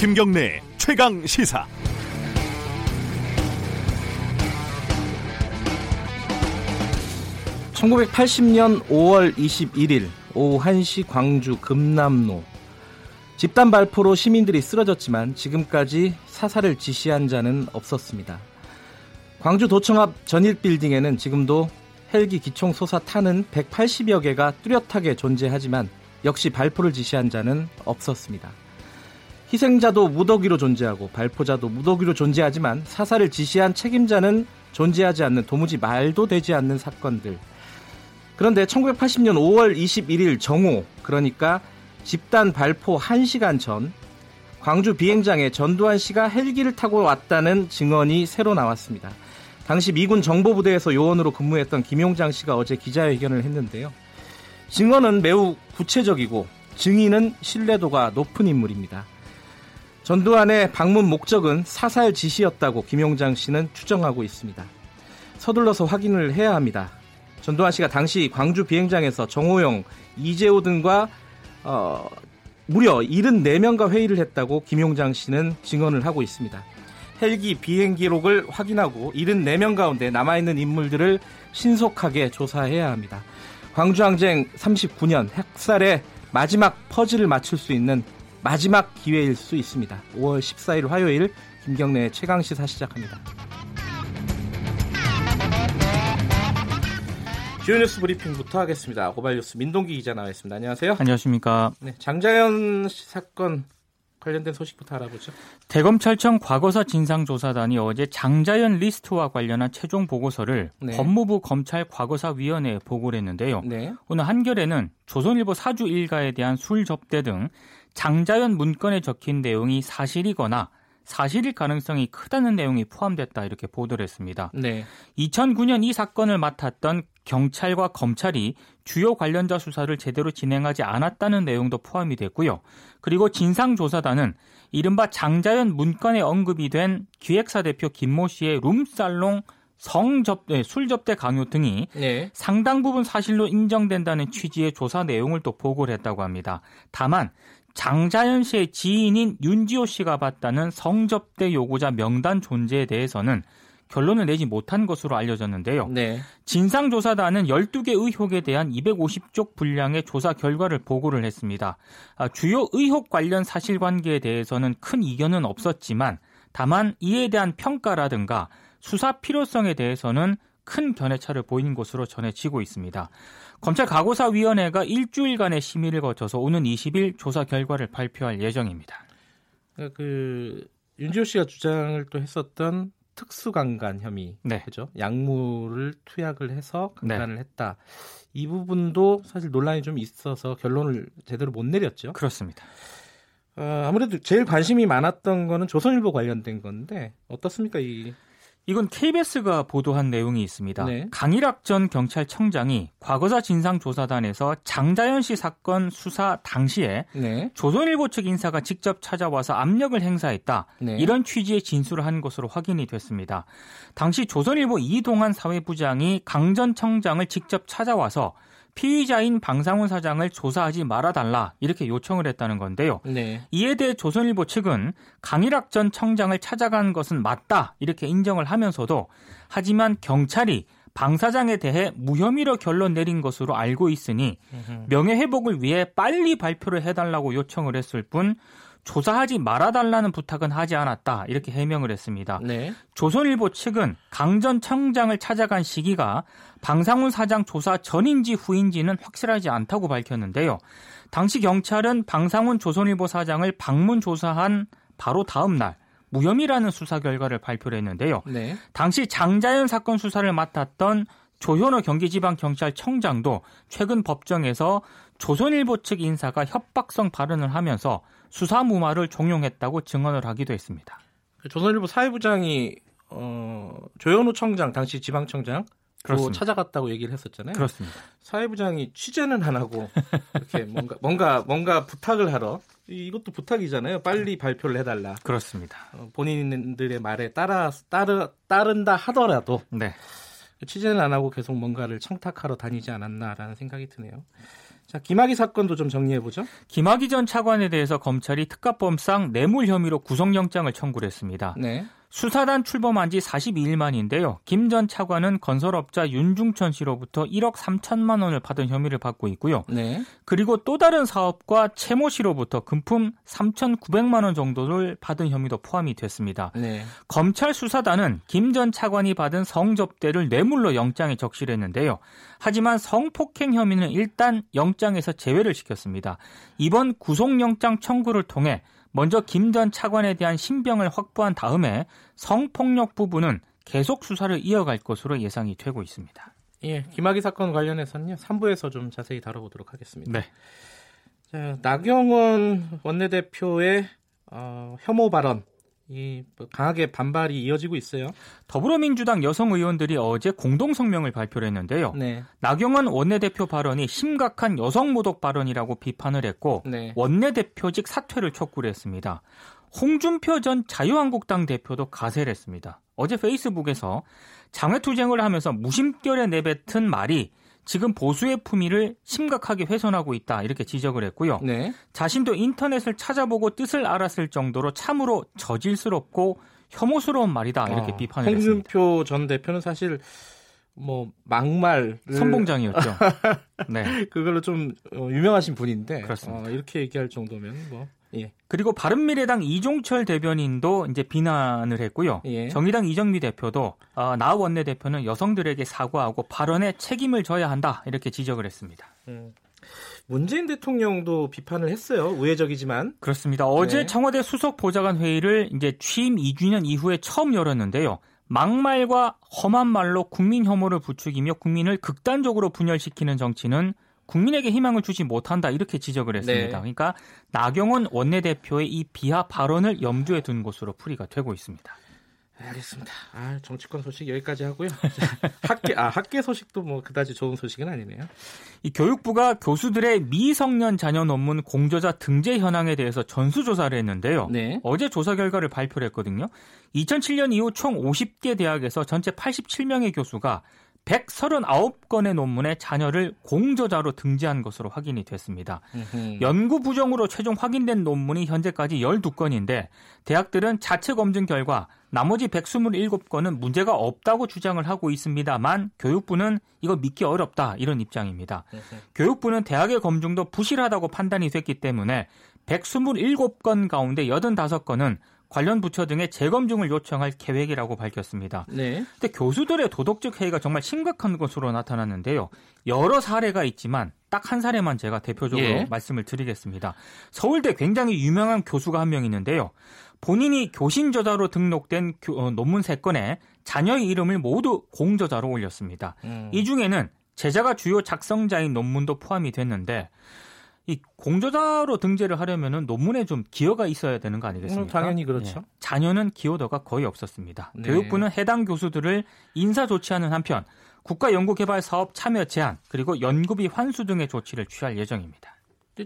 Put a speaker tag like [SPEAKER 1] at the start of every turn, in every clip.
[SPEAKER 1] 김경래 최강 시사.
[SPEAKER 2] (1980년 5월 21일) 오후 1시 광주 금남로 집단 발포로 시민들이 쓰러졌지만 지금까지 사살을 지시한 자는 없었습니다. 광주 도청 앞 전일 빌딩에는 지금도 헬기 기총 소사 타는 180여 개가 뚜렷하게 존재하지만 역시 발포를 지시한 자는 없었습니다. 희생자도 무더기로 존재하고 발포자도 무더기로 존재하지만 사살을 지시한 책임자는 존재하지 않는 도무지 말도 되지 않는 사건들. 그런데 1980년 5월 21일 정오, 그러니까 집단 발포 1시간 전 광주 비행장에 전두환 씨가 헬기를 타고 왔다는 증언이 새로 나왔습니다. 당시 미군 정보부대에서 요원으로 근무했던 김용장 씨가 어제 기자회견을 했는데요. 증언은 매우 구체적이고 증인은 신뢰도가 높은 인물입니다. 전두환의 방문 목적은 사살 지시였다고 김용장 씨는 추정하고 있습니다. 서둘러서 확인을 해야 합니다. 전두환 씨가 당시 광주 비행장에서 정호영, 이재호 등과 어, 무려 74명과 회의를 했다고 김용장 씨는 증언을 하고 있습니다. 헬기 비행 기록을 확인하고 74명 가운데 남아있는 인물들을 신속하게 조사해야 합니다. 광주항쟁 39년 학살의 마지막 퍼즐을 맞출 수 있는 마지막 기회일 수 있습니다. 5월 14일 화요일 김경래 최강 시사 시작합니다. 주요 뉴스 브리핑부터 하겠습니다. 고발 뉴스 민동기 기자 나와 있습니다. 안녕하세요.
[SPEAKER 3] 안녕하십니까.
[SPEAKER 2] 네, 장자연 사건 관련된 소식부터 알아보죠.
[SPEAKER 3] 대검찰청 과거사 진상조사단이 어제 장자연 리스트와 관련한 최종 보고서를 네. 법무부 검찰 과거사위원회에 보고를 했는데요. 네. 오늘 한겨레는 조선일보 사주 일가에 대한 술 접대 등 장자연 문건에 적힌 내용이 사실이거나 사실일 가능성이 크다는 내용이 포함됐다 이렇게 보도를 했습니다. 네. 2009년 이 사건을 맡았던 경찰과 검찰이 주요 관련자 수사를 제대로 진행하지 않았다는 내용도 포함이 됐고요. 그리고 진상조사단은 이른바 장자연 문건에 언급이 된 기획사 대표 김모 씨의 룸살롱 성접대, 네, 술접대 강요 등이 네. 상당 부분 사실로 인정된다는 취지의 조사 내용을 또 보고를 했다고 합니다. 다만 장자연 씨의 지인인 윤지호 씨가 봤다는 성접대 요구자 명단 존재에 대해서는 결론을 내지 못한 것으로 알려졌는데요. 네. 진상조사단은 12개 의혹에 대한 250쪽 분량의 조사 결과를 보고를 했습니다. 아, 주요 의혹 관련 사실관계에 대해서는 큰 이견은 없었지만 다만 이에 대한 평가라든가 수사 필요성에 대해서는 큰 견해차를 보인 것으로 전해지고 있습니다. 검찰 가고사위원회가 일주일간의 심의를 거쳐서 오는 20일 조사 결과를 발표할 예정입니다.
[SPEAKER 2] 그 윤지호 씨가 주장을 또 했었던 특수강간 혐의 네. 그죠? 약물을 투약을 해서 강간을 네. 했다. 이 부분도 사실 논란이 좀 있어서 결론을 제대로 못 내렸죠.
[SPEAKER 3] 그렇습니다.
[SPEAKER 2] 어, 아무래도 제일 관심이 많았던 거는 조선일보 관련된 건데 어떻습니까 이
[SPEAKER 3] 이건 KBS가 보도한 내용이 있습니다. 네. 강일학 전 경찰청장이 과거사 진상조사단에서 장자연 씨 사건 수사 당시에 네. 조선일보 측 인사가 직접 찾아와서 압력을 행사했다. 네. 이런 취지의 진술을 한 것으로 확인이 됐습니다. 당시 조선일보 이동환 사회부장이 강 전 청장을 직접 찾아와서 피의자인 방상훈 사장을 조사하지 말아달라 이렇게 요청을 했다는 건데요. 네. 이에 대해 조선일보 측은 강일학 전 청장을 찾아간 것은 맞다 이렇게 인정을 하면서도 하지만 경찰이 방 사장에 대해 무혐의로 결론 내린 것으로 알고 있으니 명예회복을 위해 빨리 발표를 해달라고 요청을 했을 뿐 조사하지 말아달라는 부탁은 하지 않았다 이렇게 해명을 했습니다. 네. 조선일보 측은 강전 청장을 찾아간 시기가 방상훈 사장 조사 전인지 후인지는 확실하지 않다고 밝혔는데요. 당시 경찰은 방상훈 조선일보 사장을 방문 조사한 바로 다음 날 무혐의라는 수사 결과를 발표를 했는데요. 네. 당시 장자연 사건 수사를 맡았던 조현호 경기지방경찰청장도 최근 법정에서 조선일보 측 인사가 협박성 발언을 하면서 수사 무마를 종용했다고 증언을 하기도 했습니다.
[SPEAKER 2] 그 조선일보 사회부장이 어, 조현우 청장 당시 지방청장 그렇습니다. 찾아갔다고 얘기를 했었잖아요.
[SPEAKER 3] 그렇습니다.
[SPEAKER 2] 사회부장이 취재는 안 하고 이렇게 뭔가 뭔가 뭔가 부탁을 하러 이것도 부탁이잖아요. 빨리 발표를 해달라.
[SPEAKER 3] 그렇습니다.
[SPEAKER 2] 어, 본인들의 말에 따라 따르 따른다 하더라도 네. 취재는 안 하고 계속 뭔가를 청탁하러 다니지 않았나라는 생각이 드네요. 자, 김학의 사건도 좀 정리해 보죠.
[SPEAKER 3] 김학의 전 차관에 대해서 검찰이 특가법상 뇌물 혐의로 구속영장을 청구를 했습니다. 네. 수사단 출범한 지 42일 만인데요. 김 전 차관은 건설업자 윤중천 씨로부터 1억 3천만 원을 받은 혐의를 받고 있고요. 네. 그리고 또 다른 사업과 채모 씨로부터 금품 3,900만 원 정도를 받은 혐의도 포함이 됐습니다. 네. 검찰 수사단은 김 전 차관이 받은 성접대를 뇌물로 영장에 적시했는데요. 하지만 성폭행 혐의는 일단 영장에서 제외를 시켰습니다. 이번 구속영장 청구를 통해 먼저 김 전 차관에 대한 신병을 확보한 다음에 성폭력 부분은 계속 수사를 이어갈 것으로 예상이 되고 있습니다.
[SPEAKER 2] 예, 김학의 사건 관련해서는요. 3부에서 좀 자세히 다뤄보도록 하겠습니다. 네. 자, 나경원 원내대표의 어, 혐오 발언 이뭐 강하게 반발이 이어지고 있어요.
[SPEAKER 3] 더불어민주당 여성 의원들이 어제 공동 성명을 발표를 했는데요. 네. 나경원 원내대표 발언이 심각한 여성 모독 발언이라고 비판을 했고 네. 원내대표직 사퇴를 촉구를 했습니다. 홍준표 전 자유한국당 대표도 가세를 했습니다. 어제 페이스북에서 장외투쟁을 하면서 무심결에 내뱉은 말이 지금 보수의 품위를 심각하게 훼손하고 있다 이렇게 지적을 했고요. 네. 자신도 인터넷을 찾아보고 뜻을 알았을 정도로 참으로 저질스럽고 혐오스러운 말이다 이렇게 아, 비판을
[SPEAKER 2] 했습니다. 홍준표 전 대표는 사실 뭐 막말
[SPEAKER 3] 선봉장이었죠.
[SPEAKER 2] 네, 그걸로 좀 어, 유명하신 분인데 그렇습니다. 어, 이렇게 얘기할 정도면 뭐
[SPEAKER 3] 예. 그리고 바른미래당 이종철 대변인도 이제 비난을 했고요. 예. 정의당 이정미 대표도 어, 나 원내대표는 여성들에게 사과하고 발언에 책임을 져야 한다 이렇게 지적을 했습니다. 음.
[SPEAKER 2] 문재인 대통령도 비판을 했어요. 우회적이지만.
[SPEAKER 3] 그렇습니다. 어제 네. 청와대 수석 보좌관 회의를 이제 취임 2주년 이후에 처음 열었는데요. 막말과 험한 말로 국민 혐오를 부추기며 국민을 극단적으로 분열시키는 정치는 국민에게 희망을 주지 못한다 이렇게 지적을 했습니다. 네. 그러니까 나경원 원내대표의 이 비하 발언을 염두에 둔 것으로 풀이가 되고 있습니다.
[SPEAKER 2] 알겠습니다. 아, 정치권 소식 여기까지 하고요. 학계 아 학계 소식도 뭐 그다지 좋은 소식은 아니네요.
[SPEAKER 3] 이 교육부가 교수들의 미성년 자녀 논문 공저자 등재 현황에 대해서 전수 조사를 했는데요. 네. 어제 조사 결과를 발표를 했거든요. 2007년 이후 총 50개 대학에서 전체 87명의 교수가 139건의 논문에 자녀를 공저자로 등재한 것으로 확인이 됐습니다. 연구 부정으로 최종 확인된 논문이 현재까지 12건인데 대학들은 자체 검증 결과 나머지 127건은 문제가 없다고 주장을 하고 있습니다만 교육부는 이거 믿기 어렵다 이런 입장입니다. 교육부는 대학의 검증도 부실하다고 판단이 됐기 때문에 127건 가운데 85건은 관련 부처 등의 재검증을 요청할 계획이라고 밝혔습니다. 네. 근데 교수들의 도덕적 해이가 정말 심각한 것으로 나타났는데요. 여러 사례가 있지만 딱 한 사례만 제가 대표적으로 예. 말씀을 드리겠습니다. 서울대 굉장히 유명한 교수가 한 명 있는데요. 본인이 교신 저자로 등록된 교, 어, 논문 3건에 자녀의 이름을 모두 공저자로 올렸습니다. 음. 이 중에는 제자가 주요 작성자인 논문도 포함이 됐는데 이 공저자로 등재를 하려면은 논문에 좀 기여가 있어야 되는 거 아니겠습니까? 음,
[SPEAKER 2] 당연히 그렇죠. 예.
[SPEAKER 3] 자녀는 기여도가 거의 없었습니다. 네. 교육부는 해당 교수들을 인사 조치하는 한편 국가 연구개발 사업 참여 제한 그리고 연구비 환수 등의 조치를 취할 예정입니다.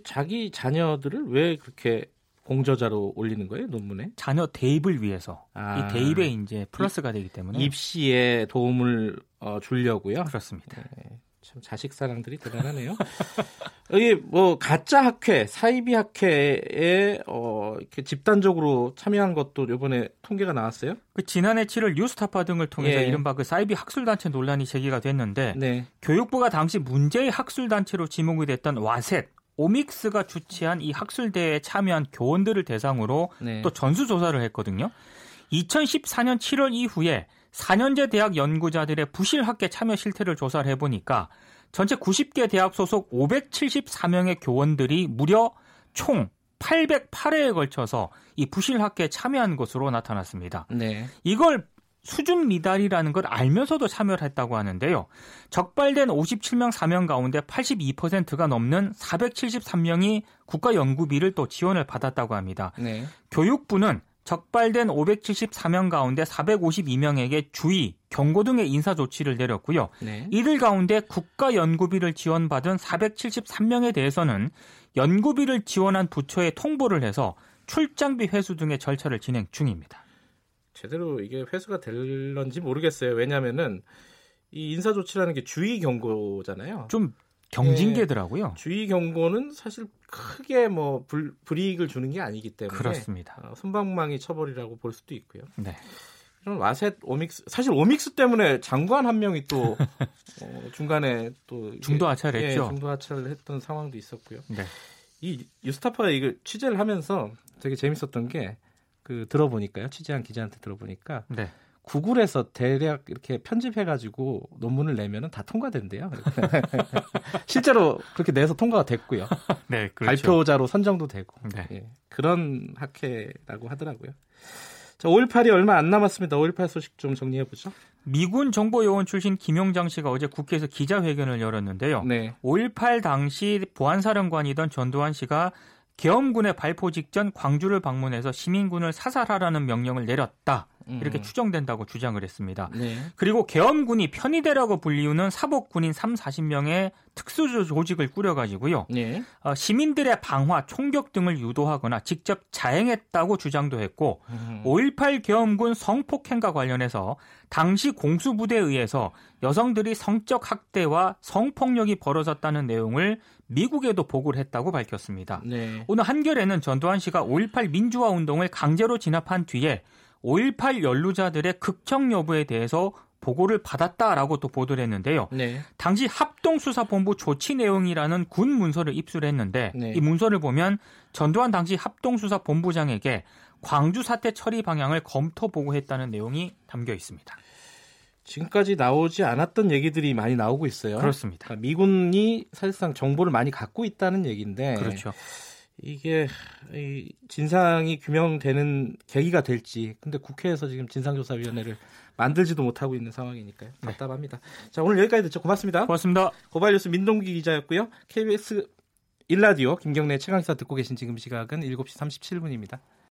[SPEAKER 2] 자기 자녀들을 왜 그렇게 공저자로 올리는 거예요 논문에?
[SPEAKER 3] 자녀 대입을 위해서 아, 이 대입에 이제 플러스가 되기 때문에
[SPEAKER 2] 입시에 도움을 어, 주려고요.
[SPEAKER 3] 그렇습니다. 네.
[SPEAKER 2] 참 자식 사랑들이 대단하네요. 여기 뭐 가짜 학회, 사이비 학회에 어 이렇게 집단적으로 참여한 것도 이번에 통계가 나왔어요.
[SPEAKER 3] 그 지난해 7월 뉴스타파 등을 통해서 예. 이른바 그 사이비 학술 단체 논란이 제기가 됐는데 네. 교육부가 당시 문제의 학술 단체로 지목이 됐던 와셋 오믹스가 주최한 이 학술대회에 참여한 교원들을 대상으로 네. 또 전수 조사를 했거든요. 2014년 7월 이후에 4년제 대학 연구자들의 부실 학계 참여 실태를 조사를 해보니까 전체 90개 대학 소속 574명의 교원들이 무려 총 808회에 걸쳐서 이 부실 학계에 참여한 것으로 나타났습니다. 네. 이걸 수준 미달이라는 걸 알면서도 참여를 했다고 하는데요. 적발된 57명 사명 가운데 82%가 넘는 473명이 국가 연구비를 또 지원을 받았다고 합니다. 네. 교육부는 적발된 574명 가운데 452명에게 주의, 경고 등의 인사 조치를 내렸고요. 네. 이들 가운데 국가 연구비를 지원받은 473명에 대해서는 연구비를 지원한 부처에 통보를 해서 출장비 회수 등의 절차를 진행 중입니다.
[SPEAKER 2] 제대로 이게 회수가 될런지 모르겠어요. 왜냐하면은 이 인사 조치라는 게 주의 경고잖아요.
[SPEAKER 3] 좀 경징계더라고요. 네,
[SPEAKER 2] 주의 경고는 사실 크게 뭐 불, 불이익을 주는 게 아니기 때문에
[SPEAKER 3] 그렇습니다.
[SPEAKER 2] 어, 손방망이 처벌이라고 볼 수도 있고요. 네. 이런 와셋 오믹스 사실 오믹스 때문에 장관 한 명이 또 어, 중간에 또
[SPEAKER 3] 중도 하차를 예, 했죠.
[SPEAKER 2] 중도 하차를 했던 상황도 있었고요. 네. 이 유스타파가 이거 취재를 하면서 되게 재밌었던 게 그 들어보니까요. 취재한 기자한테 들어보니까 네. 구글에서 대략 이렇게 편집해가지고 논문을 내면은 다 통과된대요. 실제로 그렇게 내서 통과가 됐고요. 네, 그렇죠. 발표자로 선정도 되고 네. 예, 그런 학회라고 하더라고요. 자, 5.18이 얼마 안 남았습니다. 5.18 소식 좀 정리해 보죠.
[SPEAKER 3] 미군 정보요원 출신 김용장 씨가 어제 국회에서 기자회견을 열었는데요. 네. 5.18 당시 보안사령관이던 전두환 씨가 계엄군의 발포 직전 광주를 방문해서 시민군을 사살하라는 명령을 내렸다. 이렇게 음. 추정된다고 주장을 했습니다. 네. 그리고 계엄군이 편의대라고 불리우는 사복군인 3, 40명의 특수 조직을 꾸려가지고요. 네. 어, 시민들의 방화, 총격 등을 유도하거나 직접 자행했다고 주장도 했고 음. 5.18 계엄군 성폭행과 관련해서 당시 공수부대에 의해서 여성들이 성적 학대와 성폭력이 벌어졌다는 내용을 미국에도 보고를 했다고 밝혔습니다. 네. 오늘 한겨레는 전두환 씨가 5.18 민주화 운동을 강제로 진압한 뒤에 5.18 연루자들의 극청 여부에 대해서 보고를 받았다라고 또 보도를 했는데요. 네. 당시 합동수사본부 조치 내용이라는 군 문서를 입수를 했는데 네. 이 문서를 보면 전두환 당시 합동수사본부장에게 광주 사태 처리 방향을 검토 보고했다는 내용이 담겨 있습니다.
[SPEAKER 2] 지금까지 나오지 않았던 얘기들이 많이 나오고 있어요.
[SPEAKER 3] 그렇습니다.
[SPEAKER 2] 그러니까 미군이 사실상 정보를 많이 갖고 있다는 얘기인데
[SPEAKER 3] 그렇죠.
[SPEAKER 2] 이게 진상이 규명되는 계기가 될지 근데 국회에서 지금 진상조사위원회를 만들지도 못하고 있는 상황이니까요. 네. 답답합니다. 네. 자 오늘 여기까지 듣죠. 고맙습니다.
[SPEAKER 3] 고맙습니다.
[SPEAKER 2] 고발뉴스 민동기 기자였고요. KBS 1라디오 김경래 최강시사 듣고 계신 지금 시각은 7시 37분입니다.